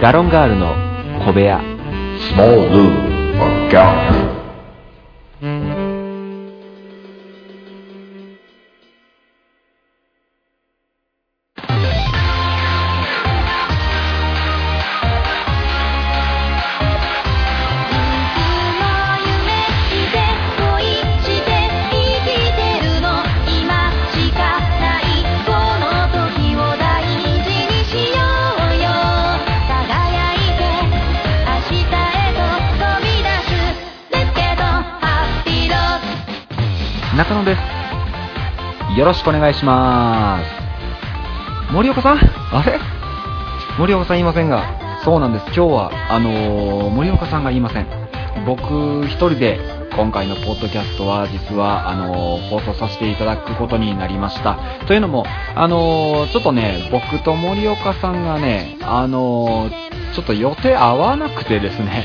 ガロンガールの小部屋。ろしくお願いします。森岡さん？あれ？森岡さんいませんが、そうなんです。今日は、あのー森岡さんがいません。僕一人で今回のポッドキャストは実は、あのー放送させていただくことになりました。というのも、あのーちょっとね、僕と森岡さんがね、あのーちょっと予定合わなくてですね、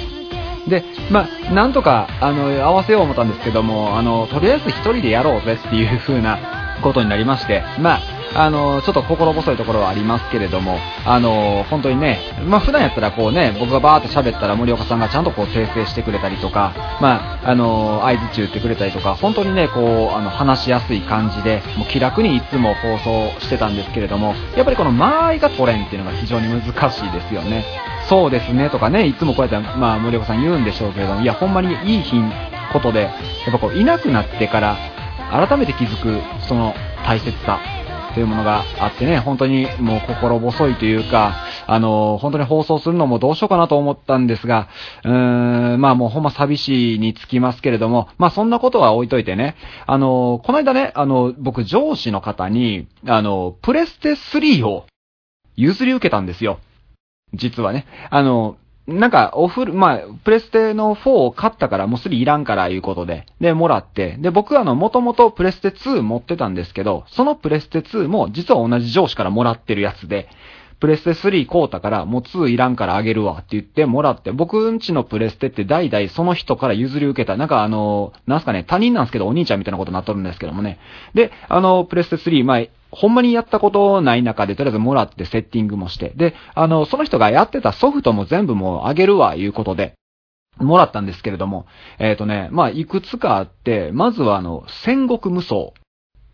で、まあ、なんとか、あの、合わせよう思ったんですけども、あの、とりあえず一人でやろうぜっていう風なことになりまして、まあ、あの、ちょっと心細いところはありますけれども、あの、本当にね、まあ、普段やったらこうね、僕がバーって喋ったら森岡さんがちゃんとこう訂正してくれたりとか、まあ、あの、合図中言ってくれたりとか、本当にね、こう、あの、話しやすい感じで、もう気楽にいつも放送してたんですけれども、やっぱりこの間合いが取れんっていうのが非常に難しいですよね。そうですねとかね、いつもこうやって、まあ、森岡さん言うんでしょうけれども、いや、ほんまにいい日ことで、やっぱこう、いなくなってから、改めて気づく、その大切さというものがあってね、本当にもう心細いというか、あの、本当に放送するのもどうしようかなと思ったんですが、うーん、まあもうほんま寂しいにつきますけれども、まあそんなことは置いといてね、あの、この間ね、あの、僕上司の方に、あの、プレステ3を譲り受けたんですよ。実はね。あの、なんか、オフル、まあ、プレステの4を買ったから、もう3いらんから、いうことで。で、もらって。で、僕はあの、もともとプレステ2持ってたんですけど、そのプレステ2も、実は同じ上司からもらってるやつで、プレステ3買うたから、もう2いらんからあげるわって言ってもらって、僕んちのプレステって代々その人から譲り受けた、なんかあの、なんすかね、他人なんですけど、お兄ちゃんみたいなことになっとるんですけどもね。で、あの、プレステ3、まあ、ほんまにやったことない中で、とりあえずもらってセッティングもして。で、あの、その人がやってたソフトも全部もうあげるわ、いうことで。もらったんですけれども、えっ、とね、まあ、いくつかあって、まずはあの、戦国無双。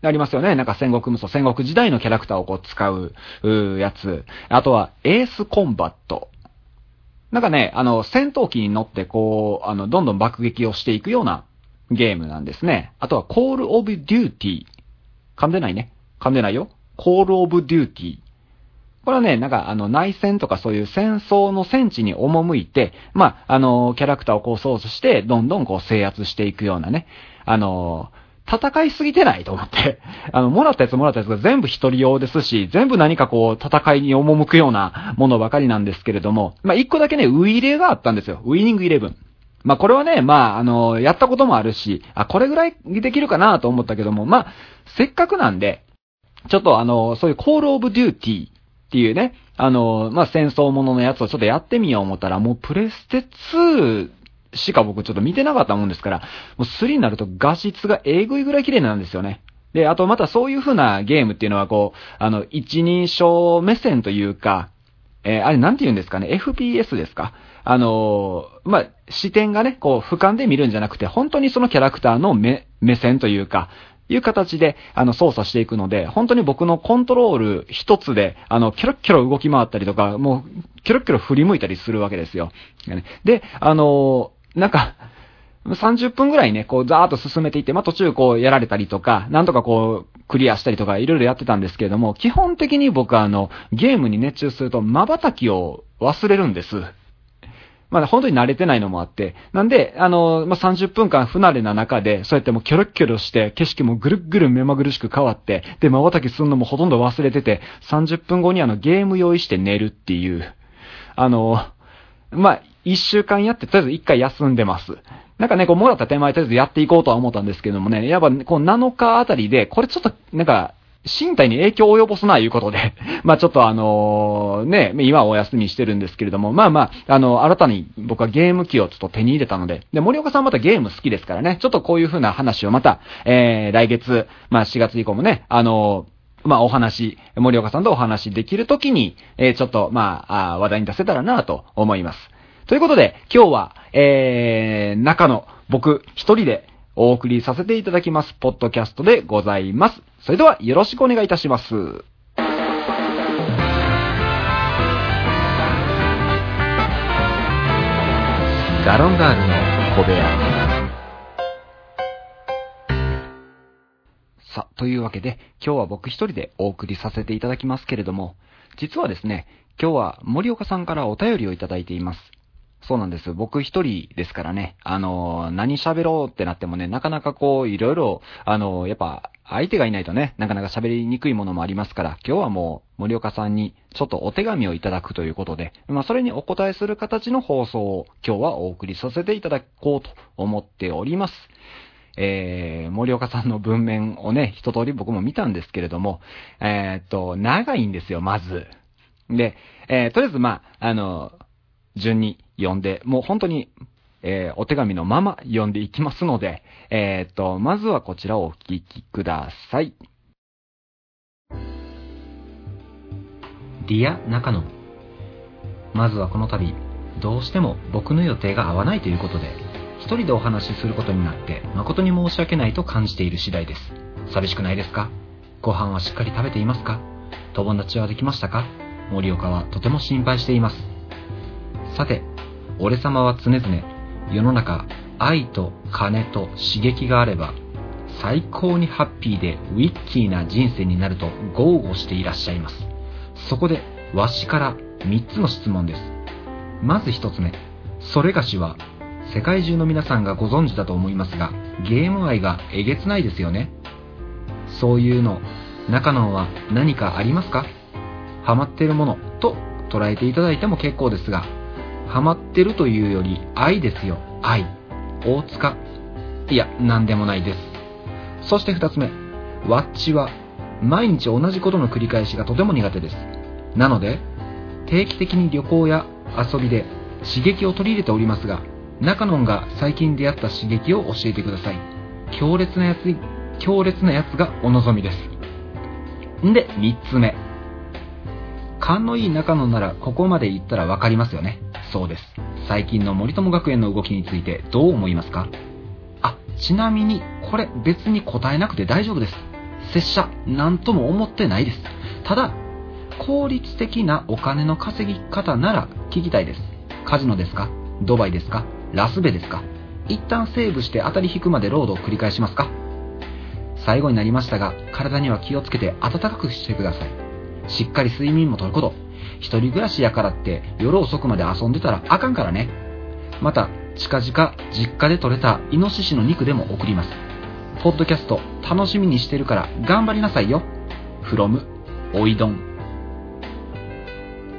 ありますよね。なんか戦国無双、戦国時代のキャラクターをこう使う、うやつ。あとは、エースコンバット。なんかね、あの、戦闘機に乗ってこう、あの、どんどん爆撃をしていくようなゲームなんですね。あとは、コールオブデューティー。噛んでないね。噛んでないよ。コールオブデューティー。これはね、なんか、あの、内戦とかそういう戦争の戦地に赴いて、まあ、あの、キャラクターをこう操作して、どんどんこう制圧していくようなね、あの、戦いすぎてないと思って、あの、もらったやつもらったやつが全部一人用ですし、全部何かこう、戦いに赴くようなものばかりなんですけれども、まあ、一個だけね、ウイレがあったんですよ。ウイニングイレブン。まあ、これはね、まあ、あの、やったこともあるし、あ、これぐらいできるかなと思ったけども、まあ、せっかくなんで、ちょっとあの、そういうコールオブデューティーっていうね、あの、まあ、戦争もののやつをちょっとやってみよう思ったら、もうプレステ2しか僕ちょっと見てなかったもんですから、もう3になると画質がえぐいぐらい綺麗なんですよね。で、あとまたそういう風なゲームっていうのはこう、あの、一人称目線というか、えーあれなんて言うんですかね、FPS ですか？あのーまあ、視点がね、こう、俯瞰で見るんじゃなくて、本当にそのキャラクターの目、目線というか、いう形で、あの、操作していくので、本当に僕のコントロール一つで、あの、キョロキョロ動き回ったりとか、もう、キョロキョロ振り向いたりするわけですよ。で、あのなんか、30分ぐらいね、こう、ザーッと進めていって、まあ、途中こう、やられたりとか、なんとかこう、クリアしたりとか、いろいろやってたんですけれども、基本的に僕はあの、ゲームに熱中すると、瞬きを忘れるんです。まだ本当に慣れてないのもあって。なんで、あの、まあ、30分間不慣れな中で、そうやってもうキョロキョロして、景色もぐるぐる目まぐるしく変わって、で、瞬きするのもほとんど忘れてて、30分後にあの、ゲーム用意して寝るっていう、あの、まあ、一週間やって、とりあえず一回休んでます。なんかね、こう、もらった手前、とりあえずやっていこうとは思ったんですけどもね、やっぱ、こう、7日あたりで、これちょっと、なんか、身体に影響を及ぼすな、いうことで。まあちょっとあのね、今はお休みしてるんですけれども、まあまあ、あの、新たに僕はゲーム機をちょっと手に入れたので、で、森岡さんまたゲーム好きですからね、ちょっとこういう風な話をまた、えー、来月、まあ4月以降もね、あのまあ、お話、森岡さんとお話できるときに、えーちょっと、まあ、あ話題に出せたらなと思います。ということで、今日は、えー、中の僕一人でお送りさせていただきます、ポッドキャストでございます。それでは、よろしくお願いいたします。ガロンガールの小部屋。さあ、というわけで、今日は僕一人でお送りさせていただきますけれども、実はですね、今日は森岡さんからお便りをいただいています。そうなんです。僕一人ですからね、あの、何喋ろうってなってもね、なかなかこう、いろいろ、あの、やっぱ、相手がいないとね、なかなか喋りにくいものもありますから、今日はもう、森岡さんに、ちょっとお手紙をいただくということで、まあ、それにお答えする形の放送を、今日はお送りさせていただこうと思っております。えー、森岡さんの文面をね、一通り僕も見たんですけれども、えーっと、長いんですよ、まず。で、えーとりあえず、まあ、あの、順に読んで、もう本当に、えーお手紙のまま読んでいきますので、えーっと、まずはこちらをお聞きください。 Dear 中野。まずはこの度、どうしても僕の予定が合わないということで、一人でお話しすることになって誠に申し訳ないと感じている次第です。寂しくないですか？ご飯はしっかり食べていますか？友達はできましたか？森岡はとても心配しています。さて、俺様は常々世の中愛と金と刺激があれば最高にハッピーでウィッキーな人生になると豪語していらっしゃいます。そこでわしから3つの質問です。まず1つ目、それがしは世界中の皆さんがご存知だと思いますがゲーム愛がえげつないですよね。そういうの、中野は何かありますか？ハマってるものと捉えていただいても結構ですが、ハマってるというより愛ですよ、愛。大塚。いや、なんでもないです。そして二つ目、ワッチは毎日同じことの繰り返しがとても苦手です。なので、定期的に旅行や遊びで刺激を取り入れておりますが、中野が最近出会った刺激を教えてください。強烈なやつ、強烈なやつがお望みです。んで、三つ目。勘のいい中野ならここまで言ったらわかりますよね。そうです。最近の森友学園の動きについてどう思いますか？あ、ちなみに、これ別に答えなくて大丈夫です。拙者、なんとも思ってないです。ただ、効率的なお金の稼ぎ方なら聞きたいです。カジノですか？ドバイですか？ラスベですか？一旦セーブして当たり引くまでロードを繰り返しますか？最後になりましたが、体には気をつけて暖かくしてください。しっかり睡眠もとること。一人暮らしやからって夜遅くまで遊んでたらあかんからね。また、近々実家で採れたイノシシの肉でも送ります。ポッドキャスト楽しみにしてるから頑張りなさいよ。from おいどん。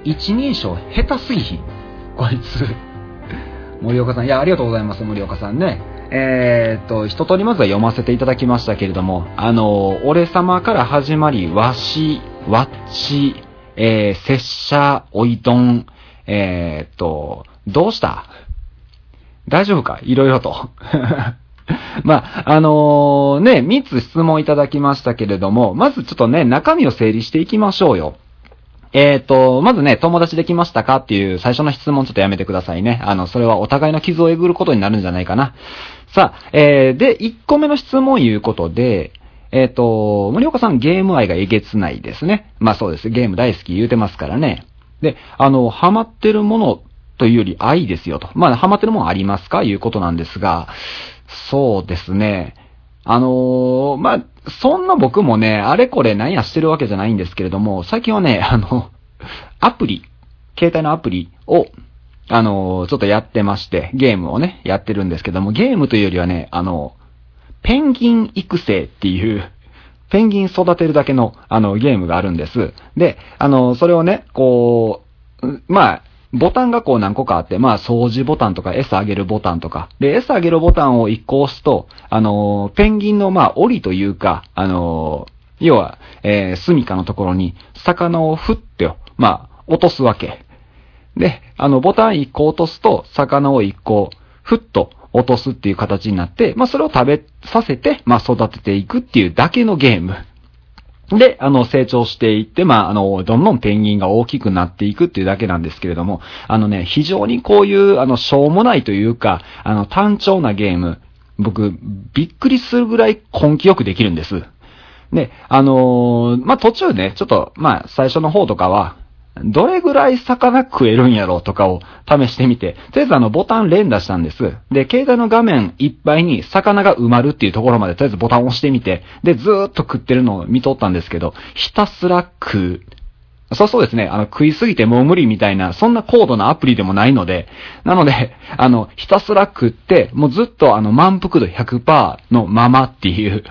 一人称下手すぎひん。こいつ。森岡さん、いや、ありがとうございます、森岡さんね。えーっと、一通りまずは読ませていただきましたけれども、あの、俺様から始まり、わし、わっち、えー、拙者、おいどん、えーっと、どうした？大丈夫か？いろいろと。まあ、あのね、3つ質問いただきましたけれども、まずちょっとね、中身を整理していきましょうよ。えっ、と、まずね、友達できましたかっていう最初の質問ちょっとやめてくださいね。あの、それはお互いの傷をえぐることになるんじゃないかな。さあ、えー、で、1個目の質問いうことで、えっ、と、森岡さんゲーム愛がえげつないですね。まあそうです。ゲーム大好き言うてますからね。で、あの、ハマってるものというより愛ですよと。まあ、ハマってるものありますか？いうことなんですが、そうですね。あのーまあ、そんな僕もね、あれこれ何やしてるわけじゃないんですけれども、最近はね、あの、アプリ、携帯のアプリを、あのーちょっとやってまして、ゲームをね、やってるんですけども、ゲームというよりはね、あの、ペンギン育成っていう、ペンギン育てるだけの、あの、ゲームがあるんです。で、あの、それをね、こう、まあ、ボタンがこう何個かあって、まあ、掃除ボタンとか、餌あげるボタンとか。で、餌あげるボタンを1個押すと、あの、ペンギンの、まあ、檻というか、あの、要は、えー、住処のところに、魚を振って、まあ、落とすわけ。で、あの、ボタン1個落とすと、魚を1個、ふっと落とすっていう形になって、まあ、それを食べさせて、まあ、育てていくっていうだけのゲーム。で、あの、成長していって、まあ、あの、どんどんペンギンが大きくなっていくっていうだけなんですけれども、あのね、非常にこういう、あの、しょうもないというか、あの、単調なゲーム、僕、びっくりするぐらい根気よくできるんです。で、あのーまあ、途中ね、ちょっと、まあ、最初の方とかは、どれぐらい魚食えるんやろうとかを試してみて、とりあえずあのボタン連打したんです。で、携帯の画面いっぱいに魚が埋まるっていうところまでとりあえずボタンを押してみて、で、ずーっと食ってるのを見とったんですけど、ひたすら食う。そうそうですね。あの、食いすぎてもう無理みたいな、そんな高度なアプリでもないので、なので、あの、ひたすら食って、もうずっとあの、満腹度100%のままっていう、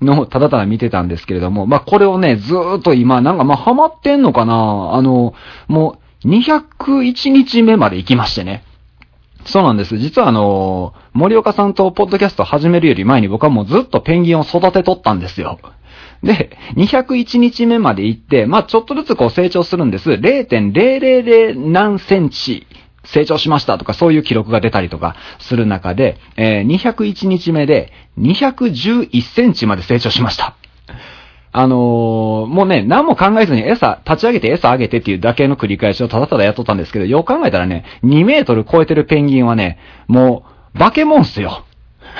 のをただただ見てたんですけれども、まあ、これをね、ずーっと今、なんかまあ、ハマってんのかなあの、もう、201日目まで行きましてね。そうなんです。実はあの、森岡さんとポッドキャスト始めるより前に僕はもうずっとペンギンを育てとったんですよ。で、201日目まで行って、まあちょっとずつこう成長するんです。0.000何センチ成長しましたとかそういう記録が出たりとかする中で、えー201日目で211センチまで成長しました。あのーもうね、何も考えずに餌、立ち上げて餌あげてっていうだけの繰り返しをただただやっとったんですけど、よく考えたらね、2メートル超えてるペンギンはね、もう、化け物っすよ。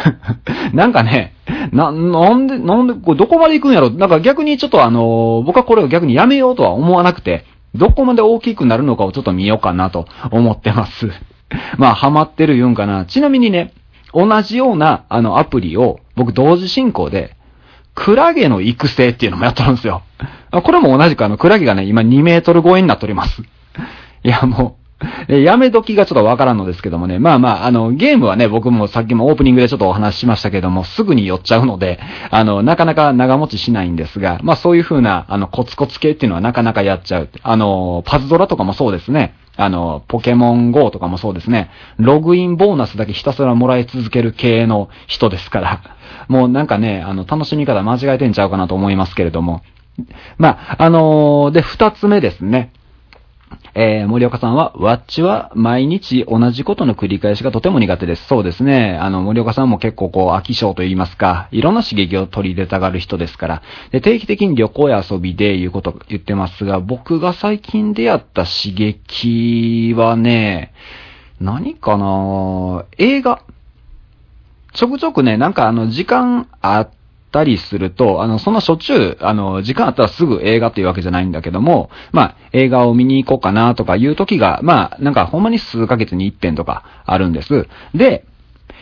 なんかね、な、なんで、なんで、これどこまで行くんやろなんか逆にちょっとあのー僕はこれを逆にやめようとは思わなくて、どこまで大きくなるのかをちょっと見ようかなと思ってます。まあ、ハマってる言うんかな。ちなみにね、同じような、あの、アプリを、僕同時進行で、クラゲの育成っていうのもやってるんですよ。これも同じくあの、クラゲがね、今2メートル超えになっております。いや、もう、えやめ時がちょっとわからんのですけどもね。まあまあ、あの、ゲームはね、僕もさっきもオープニングでちょっとお話ししましたけども、すぐに寄っちゃうので、あの、なかなか長持ちしないんですが、まあそういう風な、あの、コツコツ系っていうのはなかなかやっちゃう。あの、パズドラとかもそうですね。あの、ポケモン GO とかもそうですね。ログインボーナスだけひたすらもらい続ける系の人ですから。もうなんかね、あの、楽しみ方間違えてんちゃうかなと思いますけれども。まあ、あのーで、二つ目ですね。えー、森岡さんは、ワッチは毎日同じことの繰り返しがとても苦手です。そうですね。あの、森岡さんも結構こう、飽き性と言いますか、いろんな刺激を取り入れたがる人ですから、で、定期的に旅行や遊びでいうこと言ってますが、僕が最近出会った刺激はね、何かな映画。ちょくちょくね、なんかあの、時間あってたりすると、あの、そんなしょっちゅう、あの、時間あったらすぐ映画っていうわけじゃないんだけども、まあ、映画を見に行こうかなとかいう時が、まあ、なんかほんまに数ヶ月に一遍とかあるんです。で、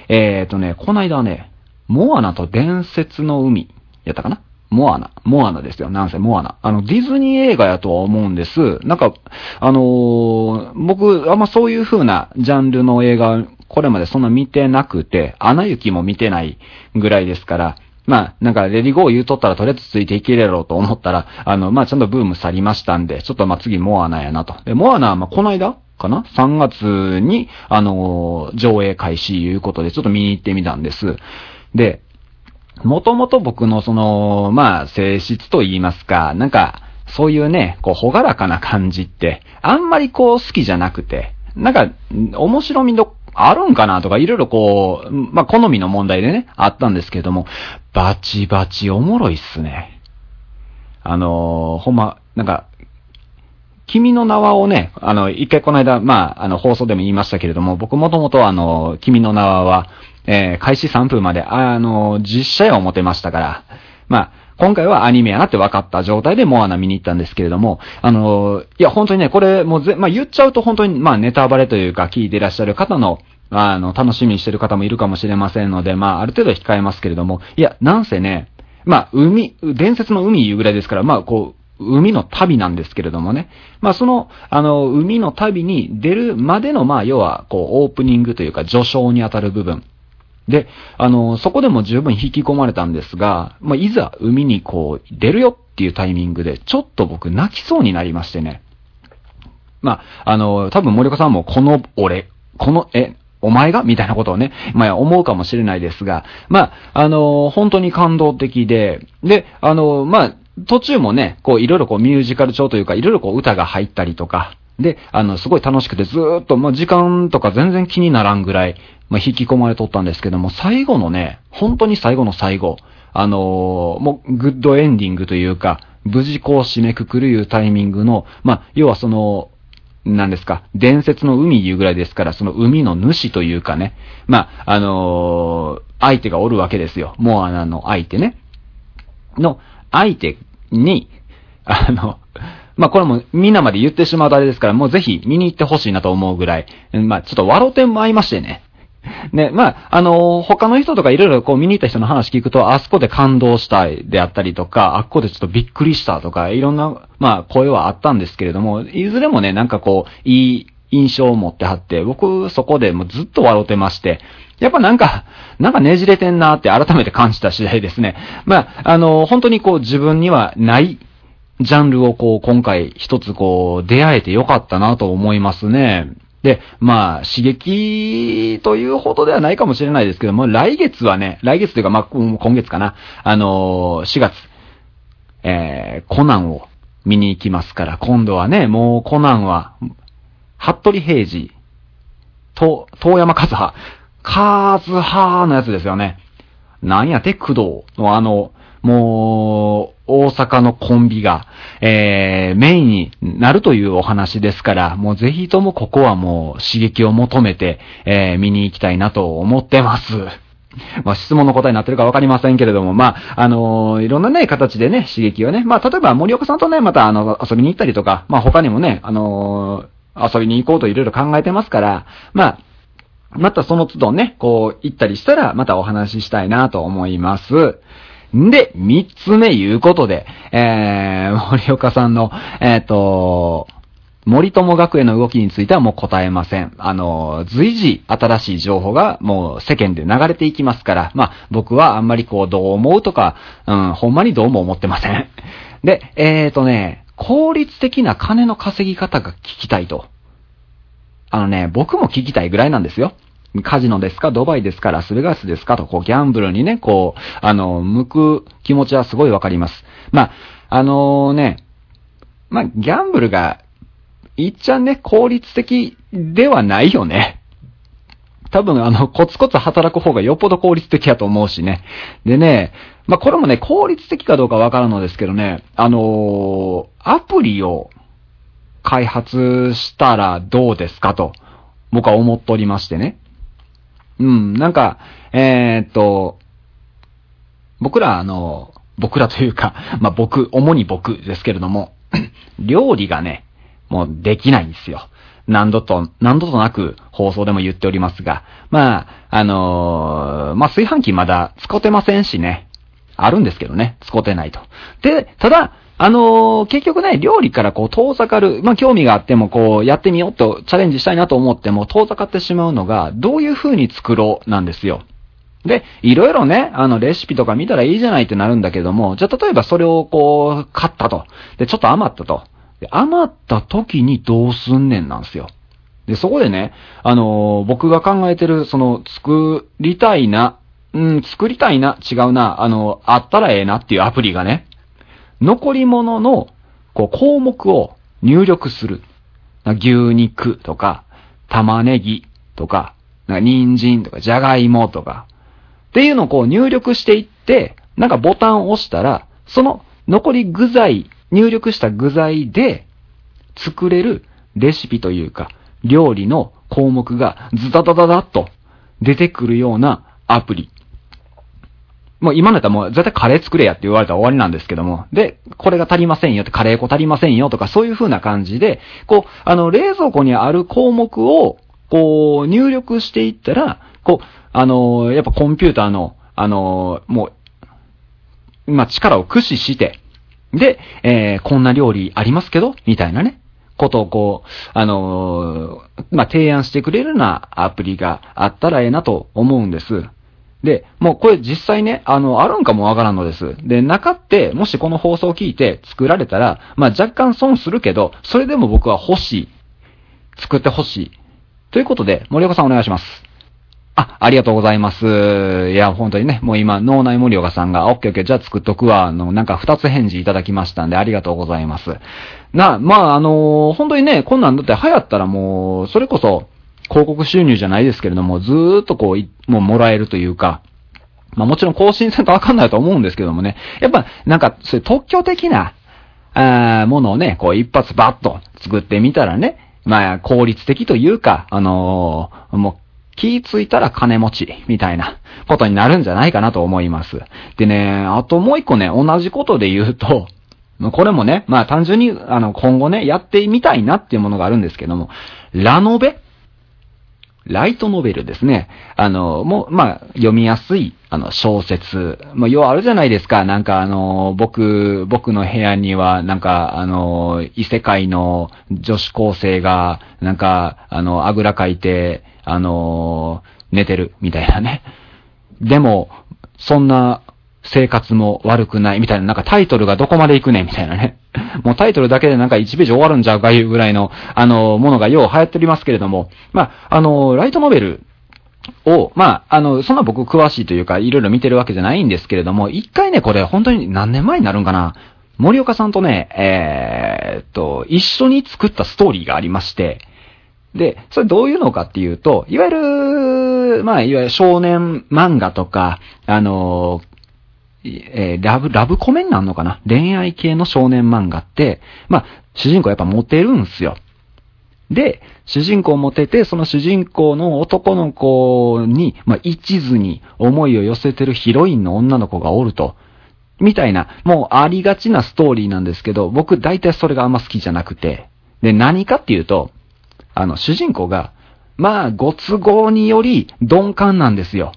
えっ、とね、この間ね、モアナと伝説の海、やったかな？モアナ。モアナですよ。なんせモアナ。あの、ディズニー映画やとは思うんです。なんか、あのー僕、あんまそういう風なジャンルの映画、これまでそんな見てなくて、アナ雪も見てないぐらいですから、まあ、なんか、レディゴー言うとったらとりあえずついていけれろうと思ったら、あの、まあ、ちゃんとブーム去りましたんで、ちょっとまあ、次モアナやなと。で、モアナはまあ、この間かな ?3 月に、あのー上映開始いうことで、ちょっと見に行ってみたんです。で、もともと僕のその、まあ、性質と言いますか、なんか、そういうね、こう、ほがらかな感じって、あんまりこう、好きじゃなくて、なんか、面白みの、あるんかなとか、いろいろこう、まあ、好みの問題でね、あったんですけれども、バチバチおもろいっすね。あのーほんま、なんか、君の名はをね、あの、一回この間、まあ、あの、放送でも言いましたけれども、僕もともとあの、君の名は、えー開始3分まで、あの、実写や思ってましたから、まあ、今回はアニメやなって分かった状態でモアナ見に行ったんですけれども、あの、いや、本当にね、これもうぜ、まあ、言っちゃうと本当に、まあ、ネタバレというか、聞いていらっしゃる方の、あの、楽しみにしてる方もいるかもしれませんので、まあ、ある程度控えますけれども、いや、なんせね、まあ、海、伝説の海いうぐらいですから、まあ、こう、海の旅なんですけれどもね。まあ、その、あの、海の旅に出るまでの、まあ、要は、こう、オープニングというか、序章にあたる部分。で、あの、そこでも十分引き込まれたんですが、まあ、いざ海にこう、出るよっていうタイミングで、ちょっと僕泣きそうになりましてね。まあ、あの、多分森岡さんもこの俺、この、え、お前が？みたいなことをね、まあ思うかもしれないですが、まあ、あの、本当に感動的で、で、あの、まあ、途中もね、こう、いろいろこうミュージカル調というか、いろいろこう歌が入ったりとか、で、あの、すごい楽しくてずーっと、まあ、時間とか全然気にならんぐらい、まあ、引き込まれとったんですけども、最後のね、本当に最後の最後、あのーもう、グッドエンディングというか、無事こう締めくくるいうタイミングの、まあ、要はその、なんですか、伝説の海いうぐらいですから、その海の主というかね、まあ、あのー相手がおるわけですよ。モアナの相手ね。の相手に、あの、まあ、これもみんなまで言ってしまうとあれですから、もうぜひ見に行ってほしいなと思うぐらい、まあ、ちょっと笑う点も合いましてね。ね、まあ、あのー他の人とかいろいろこう見に行った人の話聞くと、あそこで感動したいであったりとか、あっこでちょっとびっくりしたとか、いろんな、まあ、声はあったんですけれども、いずれもね、なんかこう、いい印象を持ってはって、僕そこでもうずっと笑ってまして、やっぱなんか、なんかねじれてんなって改めて感じた次第ですね。まあ、あのー本当にこう自分にはないジャンルをこう、今回一つこう、出会えてよかったなと思いますね。で、まあ、刺激というほどではないかもしれないですけども、来月はね、来月というか、まあ、今月かな、あのー4月、えー、コナンを見に行きますから、今度はね、もうコナンは、服部平次、と、遠山和葉、カズハのやつですよね。なんやて、工藤のあの、もう、大阪のコンビが、えー、メインになるというお話ですから、もうぜひともここはもう刺激を求めて、えー、見に行きたいなと思ってます。まあ、質問の答えになってるかわかりませんけれども、まあ、あのーいろんなね、形でね、刺激をね、まあ、例えば森岡さんとね、またあの、遊びに行ったりとか、まあ、他にもね、あのー遊びに行こうといろいろ考えてますから、まあ、またその都度ね、こう、行ったりしたら、またお話ししたいなと思います。んで、三つ目いうことで、えー、森岡さんの、えっ、と、森友学園の動きについてはもう答えません。あの、随時新しい情報がもう世間で流れていきますから、まあ僕はあんまりこうどう思うとか、うん、ほんまにどうも思ってません。で、えーとね、効率的な金の稼ぎ方が聞きたいと。あのね、僕も聞きたいぐらいなんですよ。カジノですか？ドバイですか？ラスベガスですか？と、こう、ギャンブルにね、こう、あの、向く気持ちはすごいわかります。まあ、あのね、まあ、ギャンブルが、いっちゃんね、効率的ではないよね。多分、あの、コツコツ働く方がよっぽど効率的やと思うしね。でね、まあ、これもね、効率的かどうかわからんのですけどね、あのーアプリを開発したらどうですか？と、僕は思っておりましてね。うん、なんか、えーっと、僕ら、あの、僕らというか、まあ、僕、主に僕ですけれども、料理がね、もうできないんですよ。何度と、何度となく放送でも言っておりますが、まあ、あのーまあ、炊飯器まだ使ってませんしね。あるんですけどね、使ってないと。で、ただ、あのー結局ね、料理からこう遠ざかる、まあ、興味があってもこう、やってみようとチャレンジしたいなと思っても遠ざかってしまうのが、どういう風に作ろうなんですよ。で、いろいろね、あの、レシピとか見たらいいじゃないってなるんだけども、じゃあ例えばそれをこう、買ったと。で、ちょっと余ったと。で、余った時にどうすんねんなんですよ。で、そこでね、あのー僕が考えてる、その、作りたいな、うん、作りたいな、違うな、あの、あったらええなっていうアプリがね、残り物の、こう、項目を入力する。牛肉とか、玉ねぎとか、な人参とか、じゃがいもとか、っていうのをこう入力していって、なんかボタンを押したら、その残り具材、入力した具材で作れるレシピというか、料理の項目がズダダダダッと出てくるようなアプリ。もう今のやったらもう絶対カレー作れやって言われたら終わりなんですけども。で、これが足りませんよって、カレー粉足りませんよとか、そういう風な感じで、こう、あの、冷蔵庫にある項目を、こう、入力していったら、こう、あの、やっぱコンピューターの、あの、もう、まあ、力を駆使して、で、えー、こんな料理ありますけど、みたいなね、ことをこう、あのまあ、提案してくれるようなアプリがあったらええなと思うんです。で、もうこれ実際ね、あの、あるんかもわからんのです。で、中って、もしこの放送を聞いて作られたら、まあ、若干損するけど、それでも僕は欲しい。作って欲しい。ということで、森岡さんお願いします。あ、ありがとうございます。いや、本当にね、もう今、脳内森岡さんが、オッケーオッケー、じゃあ作っとくわ、の、なんか二つ返事いただきましたんで、ありがとうございます。な、まあ、あのー本当にね、こんなんだって流行ったらもう、それこそ、広告収入じゃないですけれども、ずーっとこう、もうもらえるというか、まあもちろん更新せんとわかんないと思うんですけどもね。やっぱ、なんか、そういう特許的な、あーものをね、こう一発バッと作ってみたらね、まあ効率的というか、あのーもう気ついたら金持ち、みたいなことになるんじゃないかなと思います。でね、あともう一個ね、同じことで言うと、これもね、まあ単純に、あの、今後ね、やってみたいなっていうものがあるんですけども、ラノベライトノベルですね。あの、もう、まあ、読みやすい、あの、小説。まあ、要はあるじゃないですか。なんか、あの、僕、僕の部屋には、なんか、あの、異世界の女子高生が、なんか、あの、あぐらかいて、あの、寝てる、みたいなね。でも、そんな生活も悪くないみたいな、なんかタイトルがどこまで行くねみたいなね。もうタイトルだけでなんか1ページ終わるんちゃうかいうぐらいの、あの、ものがよう流行っておりますけれども、まあ、あの、ライトノベルを、まあ、あの、そんな僕詳しいというか、いろいろ見てるわけじゃないんですけれども、一回ね、これ本当に何年前になるんかな。森岡さんとね、えーっと、一緒に作ったストーリーがありまして、で、それどういうのかっていうと、いわゆる、まあ、いわゆる少年漫画とか、あの、えーラブ、ラブコメになるのかな？恋愛系の少年漫画って、まあ、主人公やっぱモテるんすよ。で、主人公モテて、その主人公の男の子に、まあ、一途に思いを寄せてるヒロインの女の子がおると。みたいな、もうありがちなストーリーなんですけど、僕大体それがあんま好きじゃなくて。で、何かっていうと、あの、主人公が、まあ、ご都合により鈍感なんですよ。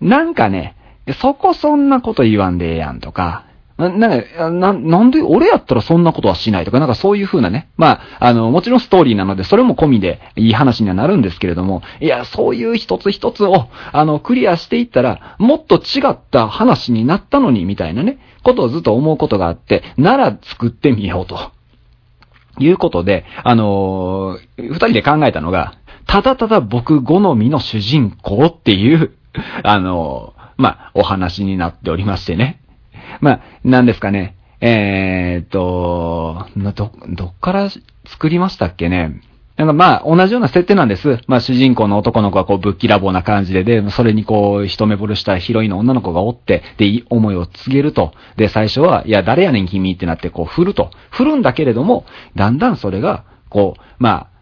なんかね、そこそんなこと言わんでええやんとか、な、なんか、な、なんで、俺やったらそんなことはしないとか、なんかそういう風なね。まあ、あの、もちろんストーリーなので、それも込みでいい話にはなるんですけれども、いや、そういう一つ一つを、あの、クリアしていったら、もっと違った話になったのに、みたいなね、ことをずっと思うことがあって、なら作ってみようと。いうことで、あのー二人で考えたのが、ただただ僕好みの主人公っていう、あのまあ、お話になっておりましてね。まあ、なんですかね。えーっと、ど、どっから作りましたっけね。なんかまあ、同じような設定なんです。まあ、主人公の男の子はこう、ぶっきらぼうな感じで、で、それにこう、一目惚れしたヒロインの女の子がおって、で、思いを告げると。で、最初は、いや、誰やねん君ってなって、こう、振ると。振るんだけれども、だんだんそれが、こう、まあ、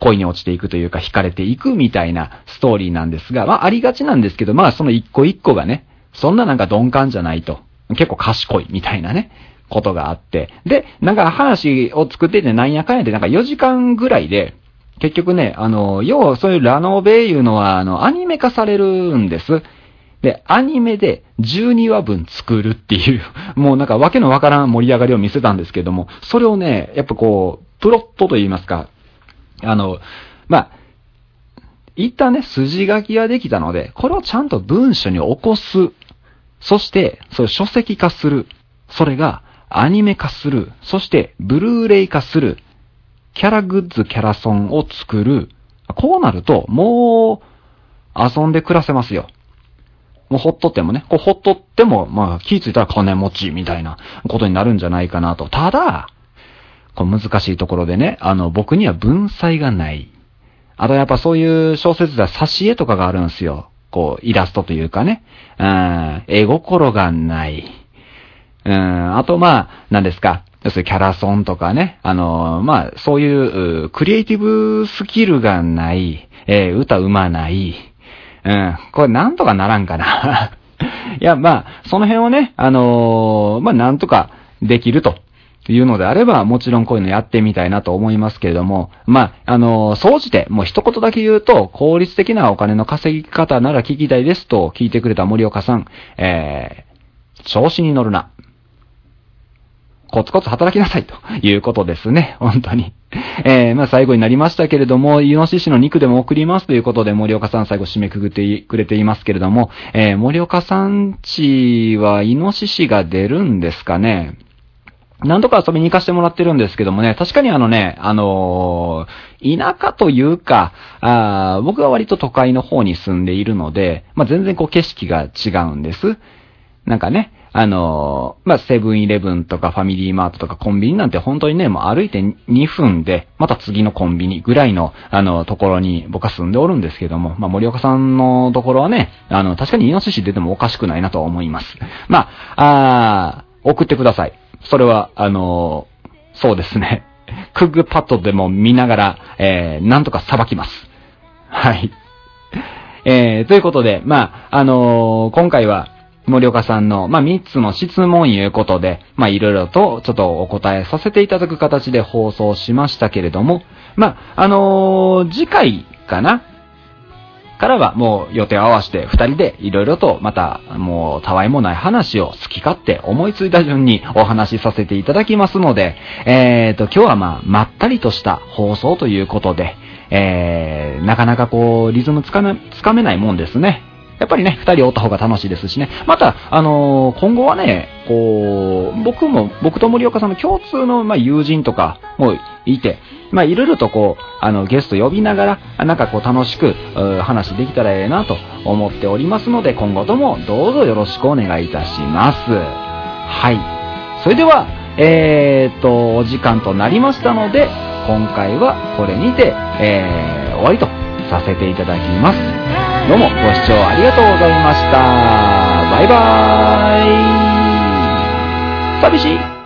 恋に落ちていくというか、惹かれていくみたいなストーリーなんですが、まあ、ありがちなんですけど、まあ、その一個一個がね、そんななんか鈍感じゃないと。結構賢いみたいなね、ことがあって。で、なんか話を作っててなんやかんやでなんか4時間ぐらいで、結局ね、あの、要はそういうラノベいうのは、あの、アニメ化されるんです。で、アニメで12話分作るっていう、もうなんかわけのわからん盛り上がりを見せたんですけども、それをね、やっぱこう、プロットと言いますか、あの、まあ、一旦ね、筋書きができたので、これをちゃんと文書に起こす。そして、それ書籍化する。それがアニメ化する。そして、ブルーレイ化する。キャラグッズ、キャラソンを作る。こうなると、もう、遊んで暮らせますよ。もうほっとってもね、こうほっとっても、まあ気ぃついたら金持ちみたいなことになるんじゃないかなと。ただ、こう難しいところでね、あの、僕には文才がない。あとやっぱそういう小説では挿絵とかがあるんですよ。こう、イラストというかね。うん、絵心がない。うん、あとまあ、何ですか。要するにキャラソンとかね。あの、まあ、そういう、うクリエイティブスキルがない。えー歌うまない。うん、これなんとかならんかな。いや、まあ、その辺をね、あのーまあ、なんとかできると。いうのであれば、もちろんこういうのやってみたいなと思いますけれども、まあ、あの、総じて、もう一言だけ言うと、効率的なお金の稼ぎ方なら聞きたいですと聞いてくれた森岡さん、えー、調子に乗るな。コツコツ働きなさいということですね。本当に。えー、まあ最後になりましたけれども、イノシシの肉でも送りますということで森岡さん最後締めくくってくれていますけれども、えー、森岡さんちはイノシシが出るんですかね何度か遊びに行かせてもらってるんですけどもね、確かにあのね、あのー田舎というか、あ僕は割と都会の方に住んでいるので、まあ、全然こう景色が違うんです。なんかね、あのーまあ、セブンイレブンとかファミリーマートとかコンビニなんて本当にね、もう歩いて2分で、また次のコンビニぐらいの、あの、ところに僕は住んでおるんですけども、まあ、森岡さんのところはね、あの、確かにイノシシ出てもおかしくないなと思います。まあ、あ送ってください。それは、あのーそうですね。クッグパッドでも見ながら、えー、なんとか裁きます。はい。えー、ということで、まあ、あのー今回は、森岡さんの、まあ、3つの質問いうことで、まあ、いろいろとちょっとお答えさせていただく形で放送しましたけれども、まあ、あのー次回かなからはもう予定を合わせて二人でいろいろとまたもうたわいもない話を好き勝手思いついた順にお話しさせていただきますので、えーと、今日はまあまったりとした放送ということで、えー、なかなかこうリズムつかめ、つかめないもんですね。やっぱりね、二人おった方が楽しいですしね。また、あのー今後はね、こう、僕も、僕と森岡さんの共通の、まあ、友人とかもいて、まあ、いろいろとこう、あの、ゲスト呼びながら、なんかこう、楽しく、話できたらええなと思っておりますので、今後ともどうぞよろしくお願いいたします。はい。それでは、えーっと、お時間となりましたので、今回はこれにて、えー、終わりとさせていただきます。どうもご視聴ありがとうございました。バイバーイ。寂しい。